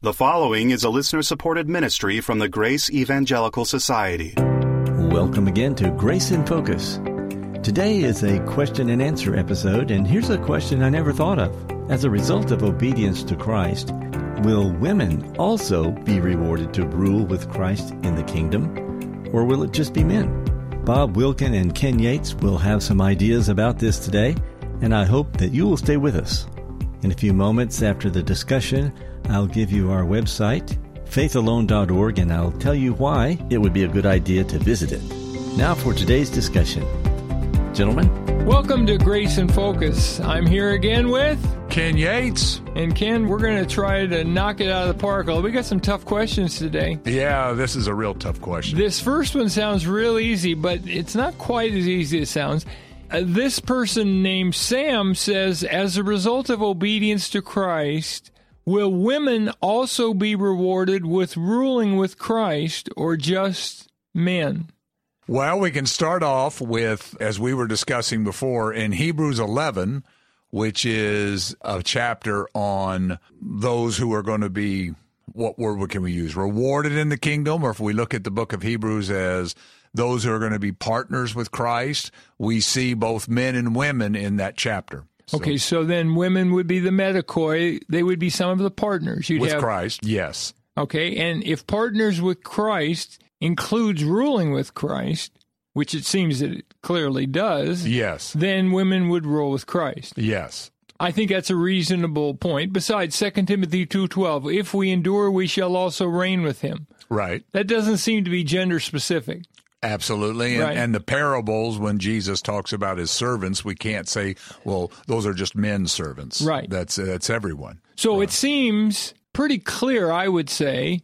The following is a listener supported ministry from the Grace Evangelical Society. Welcome again to Grace in Focus. Today is a question and answer episode, and here's a question I never thought of. As a result of obedience to Christ, will women also be rewarded to rule with Christ in the kingdom, or will it just be men? Bob Wilkin and Ken Yates will have some ideas about this today, and I hope that you will stay with us. In a few moments after the discussion, I'll give you our website, faithalone.org, and I'll tell you why it would be a good idea to visit it. Now for today's discussion. Gentlemen, Welcome to Grace in Focus. I'm here again with Ken Yates. and Ken. We're going to try to knock it out of the park. Although we got some tough questions today. Yeah, this is a real tough question. This first one sounds real easy, but it's not quite as easy as it sounds. Uh, this person named Sam says, as a result of obedience to Christ, will women also be rewarded with ruling with Christ or just men? Well, we can start off with, as we were discussing before, in Hebrews 11, which is a chapter on those who are going to be, what word can we use? Rewarded in the kingdom, or if we look at the book of Hebrews as those who are going to be partners with Christ, we see both men and women in that chapter. So, Okay, so then women would be the metochoi. They would be some of the partners. You'd with have Christ, yes. Okay, and if partners with Christ includes ruling with Christ, which it seems that it clearly does, Yes. then women would rule with Christ. Yes. I think that's a reasonable point. Besides 2 Timothy 2:12, if we endure we shall also reign with him. Right. That doesn't seem to be gender specific. Absolutely. And, Right. and the parables, when Jesus talks about his servants, we can't say, well, those are just men's servants. Right. That's, that's everyone. So it seems pretty clear, I would say,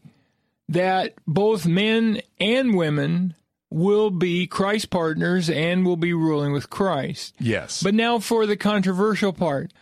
that both men and women will be Christ partners and will be ruling with Christ. Yes. But now for the controversial part.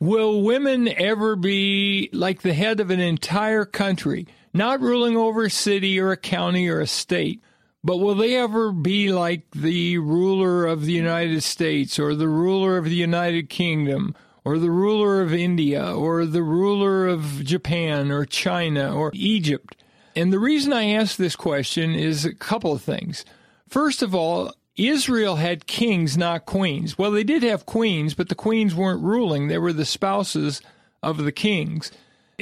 Will women ever be like the head of an entire country, not ruling over a city or a county or a state, but will they ever be like the ruler of the United States or the ruler of the United Kingdom or the ruler of India or the ruler of Japan or China or Egypt? And the reason I ask this question is a couple of things. First of all, Israel had kings, not queens. Well, they did have queens, but the queens weren't ruling. They were the spouses of the kings.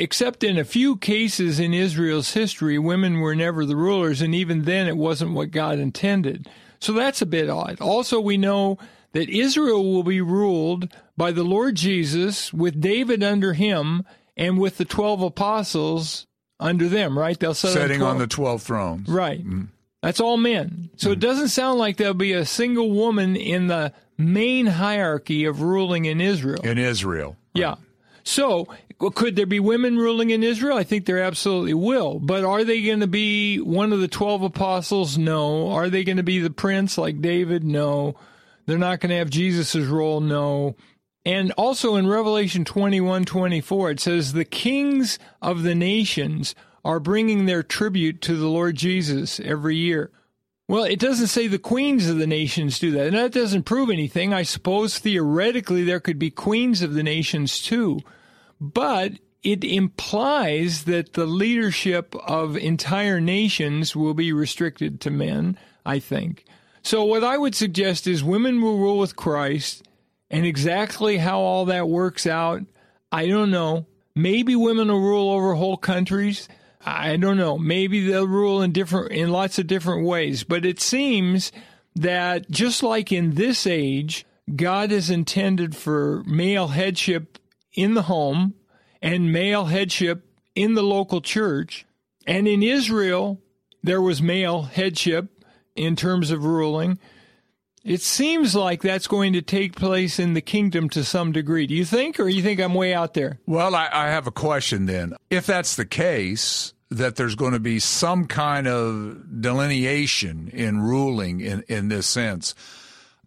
Except in a few cases in Israel's history, women were never the rulers, and even then it wasn't what God intended. So that's a bit odd. Also, we know that Israel will be ruled by the Lord Jesus with David under him and with the 12 apostles under them, right? They'll sit Setting on 12. the 12 thrones. Right. Mm-hmm. That's all men. So it mm. doesn't sound like there'll be a single woman in the main hierarchy of ruling in Israel. In Israel. Yeah. So well, could there be women ruling in Israel? I think there absolutely will. But are they going to be one of the 12 apostles? No. Are they going to be the prince like David? No. They're not going to have Jesus' role? No. And also in Revelation 21 24, it says, The kings of the nations are bringing their tribute to the Lord Jesus every year. Well, it doesn't say the queens of the nations do that. And that doesn't prove anything. I suppose theoretically there could be queens of the nations too. But it implies that the leadership of entire nations will be restricted to men, I think. So what I would suggest is women will rule with Christ, and exactly how all that works out, I don't know. Maybe women will rule over whole countries. I don't know. Maybe they'll rule in different in lots of different ways, but it seems that just like in this age, God has intended for male headship in the home and male headship in the local church. And in Israel, there was male headship in terms of ruling. It seems like that's going to take place in the kingdom to some degree. Do you think, or you think I'm way out there? Well, I, I have a question then. If that's the case, that there's going to be some kind of delineation in ruling in, in this sense,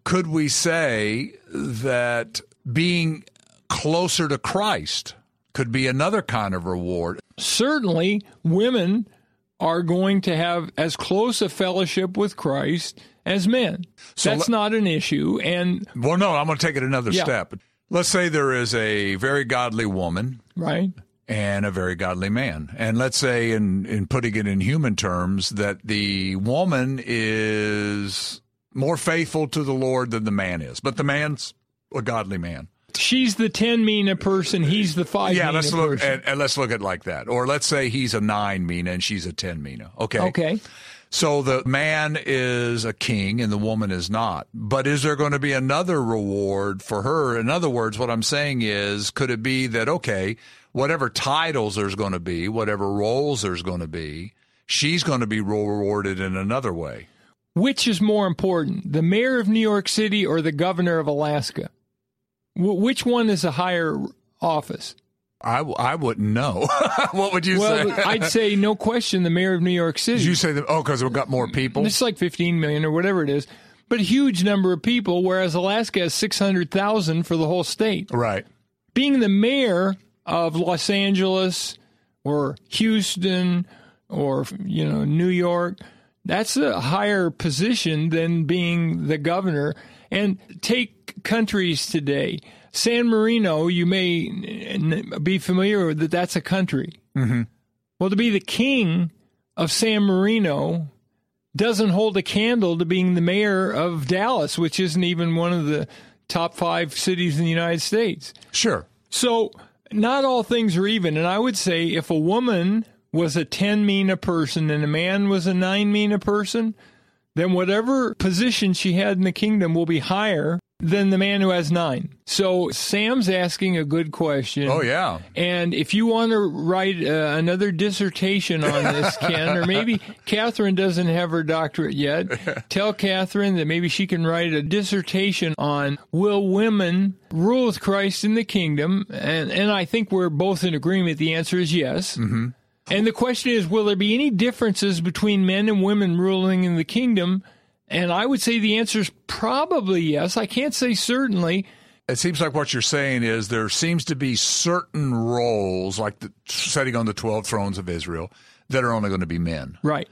could we say that being closer to Christ could be another kind of reward? Certainly, women are going to have as close a fellowship with Christ as men. So That's le- not an issue. And, Well, no, I'm going to take it another Yeah. step. Let's say there is a very godly woman right? and a very godly man. And let's say, in, in putting it in human terms, that the woman is more faithful to the Lord than the man is, but the man's a godly man. She's the 10 mina person, he's the 5 Yeah, mina let's look person. and, and let's look at like that. Or let's say he's a nine mina and she's a ten mina. Okay. okay. So the man is a king and the woman is not. But is there going to be another reward for her? In other words, what I'm saying is, could it be that, okay, whatever titles there's going to be, whatever roles there's going to be, she's going to be rewarded in another way? Which is more important, the mayor of New York City or the governor of Alaska? Wh- which one is a higher office? I, w- I wouldn't know. what would you Well, say? I'd say no question the mayor of New York City. Did you say that? Oh, because we've got more people. It's like 15 million or whatever it is, but a huge number of people, whereas Alaska has 600,000 for the whole state. Right. Being the mayor of Los Angeles or Houston or, you know, New York, that's a higher position than being the governor. And take countries today. San Marino, you may be familiar with that, that's a country. Mm-hmm. Well, to be the king of San Marino doesn't hold a candle to being the mayor of Dallas, which isn't even one of the top five cities in the United States. Sure. So, not all things are even. And I would say if a woman was a 10 mina person and a man was a 9 mina person, then whatever position she had in the kingdom will be higher than the man who has nine. So, Sam's asking a good question. Oh, yeah. And if you want to write uh, another dissertation on this, Ken, or maybe Catherine doesn't have her doctorate yet, tell Catherine that maybe she can write a dissertation on will women rule with Christ in the kingdom? And, and I think we're both in agreement. The answer is yes. Mm-hmm. And the question is, will there be any differences between men and women ruling in the kingdom? And I would say the answer is probably yes. I can't say certainly. It seems like what you're saying is there seems to be certain roles, like the, sitting on the 12 thrones of Israel, that are only going to be men. Right.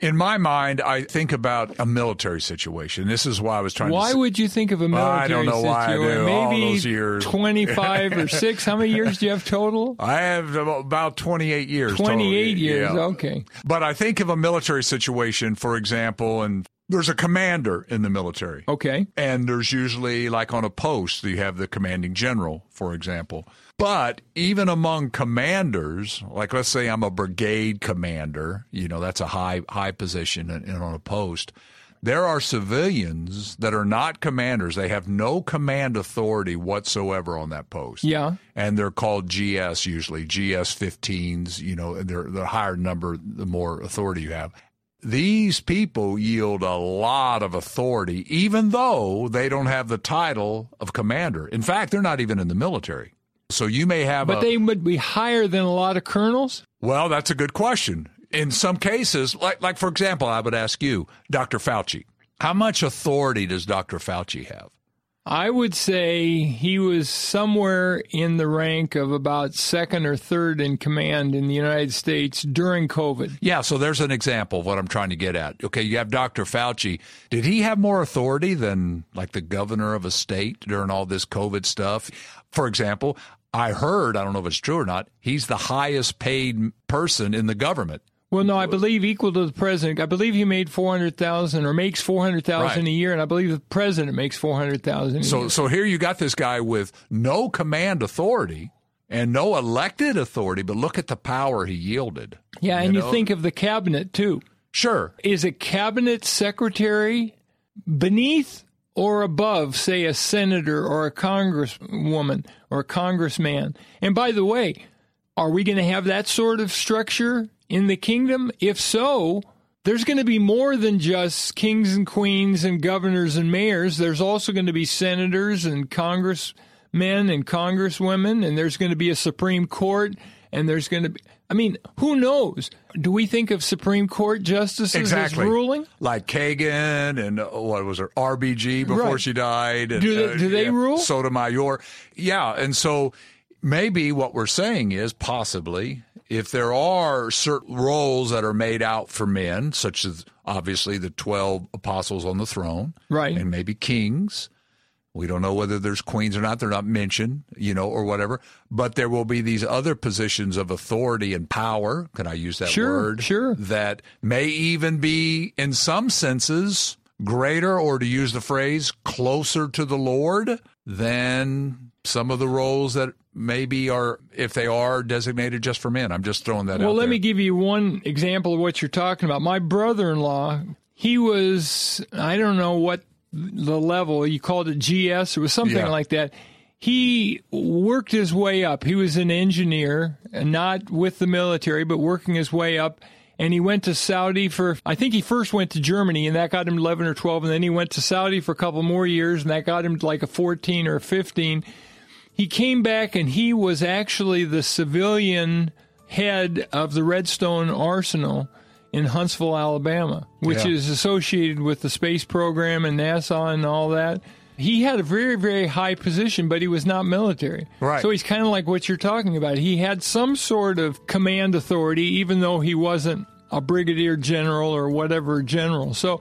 In my mind, I think about a military situation. This is why I was trying to Why to. would you think of a military I don't know why I situation? do. All Maybe those years. 25 or 6. How many years do you have total? I have about 28 years. total. 28 years. Yeah. Okay. But I think of a military situation, for example, and there's a commander in the military. Okay. And there's usually, like on a post, you have the commanding general, for example. But even among commanders, like let's say I'm a brigade commander, you know, that's a high high position in, in- on a post. There are civilians that are not commanders. They have no command authority whatsoever on that post. Yeah. And they're called GS usually, GS 15s, you know, they're the higher number, the more authority you have these people yield a lot of authority, even though they don't have the title of commander. In fact, they're not even in the military. So you may have But a, they would be higher than a lot of colonels? well, that's a good question. In some cases, like like for example, I would ask you, Dr. Fauci, how much authority does Dr. Fauci have? I would say he was somewhere in the rank of about second or third in command in the United States during COVID. Yeah, so there's an example of what I'm trying to get at. Okay, you have Dr. Fauci. Did he have more authority than like the governor of a state during all this COVID stuff? For example, I heard, I don't know if it's true or not, he's the highest paid person in the government. Well, no, I believe equal to the president. I believe he made four hundred thousand or makes four hundred thousand Right. a year, and I believe the president makes four hundred thousand. So so here you got this guy with no command authority and no elected authority, but look at the power he yielded. yeah, and know? you think of the cabinet too. Sure. Is a cabinet secretary beneath or above, say, a senator or a congresswoman or a congressman? And by the way, are we going to have that sort of structure in the kingdom? If so, there's going to be more than just kings and queens and governors and mayors. There's also going to be senators and congressmen and congresswomen, and there's going to be a Supreme Court, and there's going to be. I mean, who knows? Do we think of Supreme Court justices Exactly. as ruling? Like Kagan and uh, what was her RBG before Right. she died. And, Do they- do they rule? Sotomayor. Yeah, and so maybe what we're saying is possibly if there are certain roles that are made out for men, such as obviously the twelve apostles on the throne, Right. and maybe kings. We don't know whether there's queens or not. They're not mentioned, you know, or whatever. But there will be these other positions of authority and power. Can I use that Sure, word? sure. That may even be, in some senses, greater, or to use the phrase, closer to the Lord than some of the roles that maybe are, if they are designated just for men. I'm just throwing that out. Well, let there. me give you one example of what you're talking about. My brother in law, he was, I don't know what the level, you called it GS, it was something Yeah. like that. He worked his way up. He was an engineer, not with the military, but working his way up. And he went to Saudi for, I think he first went to Germany, and that got him 11 or 12. And then he went to Saudi for a couple more years, and that got him like a 14 or a 15 he came back and he was actually the civilian head of the Redstone Arsenal in Huntsville, Alabama, which Yeah. is associated with the space program and NASA and all that. He had a very, very high position, but he was not military. Right. So he's kind of like what you're talking about. He had some sort of command authority, even though he wasn't a brigadier general or whatever general. So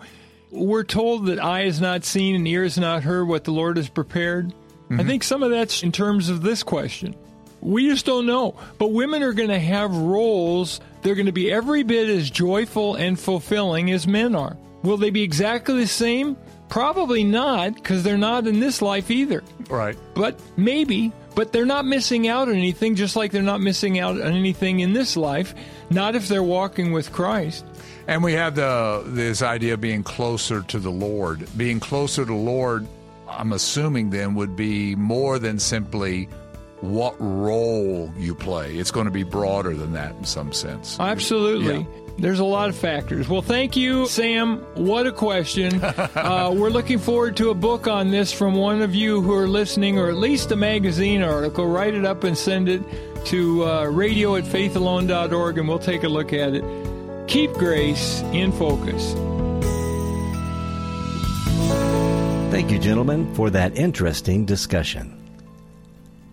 we're told that eye is not seen and ear is not heard what the Lord has prepared. I mm-hmm. think some of that's in terms of this question. We just don't know. But women are going to have roles. They're going to be every bit as joyful and fulfilling as men are. Will they be exactly the same? Probably not, because they're not in this life either. Right. But maybe. But they're not missing out on anything, just like they're not missing out on anything in this life. Not if they're walking with Christ. And we have the this idea of being closer to the Lord. Being closer to the Lord, I'm assuming then would be more than simply what role you play. It's going to be broader than that in some sense. Absolutely. Yeah. There's a lot of factors. Well, thank you, Sam. What a question. uh, we're looking forward to a book on this from one of you who are listening, or at least a magazine article. Write it up and send it to uh, radio at faithalone.org, and we'll take a look at it. Keep grace in focus. Thank you, gentlemen, for that interesting discussion.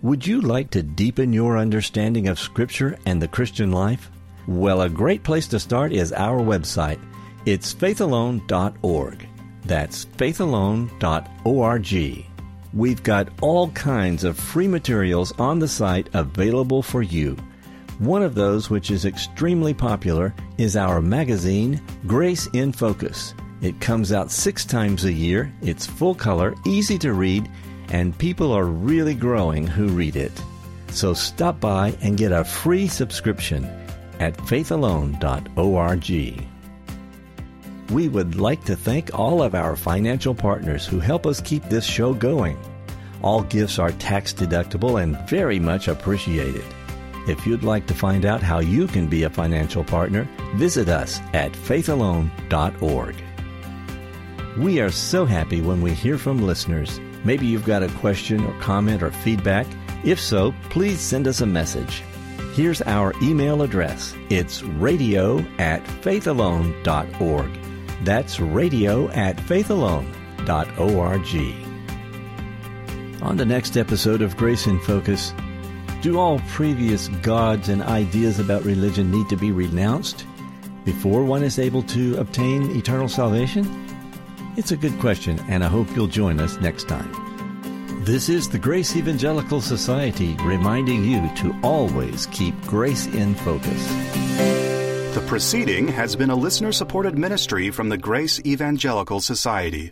Would you like to deepen your understanding of Scripture and the Christian life? Well, a great place to start is our website. It's faithalone.org. That's faithalone.org. We've got all kinds of free materials on the site available for you. One of those, which is extremely popular, is our magazine, Grace in Focus. It comes out six times a year, it's full color, easy to read, and people are really growing who read it. So stop by and get a free subscription at faithalone.org. We would like to thank all of our financial partners who help us keep this show going. All gifts are tax deductible and very much appreciated. If you'd like to find out how you can be a financial partner, visit us at faithalone.org. We are so happy when we hear from listeners. Maybe you've got a question or comment or feedback. If so, please send us a message. Here's our email address. It's radio at faithalone.org. That's radio at faithalone.org. On the next episode of Grace in Focus, do all previous gods and ideas about religion need to be renounced before one is able to obtain eternal salvation? It's a good question, and I hope you'll join us next time. This is the Grace Evangelical Society reminding you to always keep grace in focus. The proceeding has been a listener supported ministry from the Grace Evangelical Society.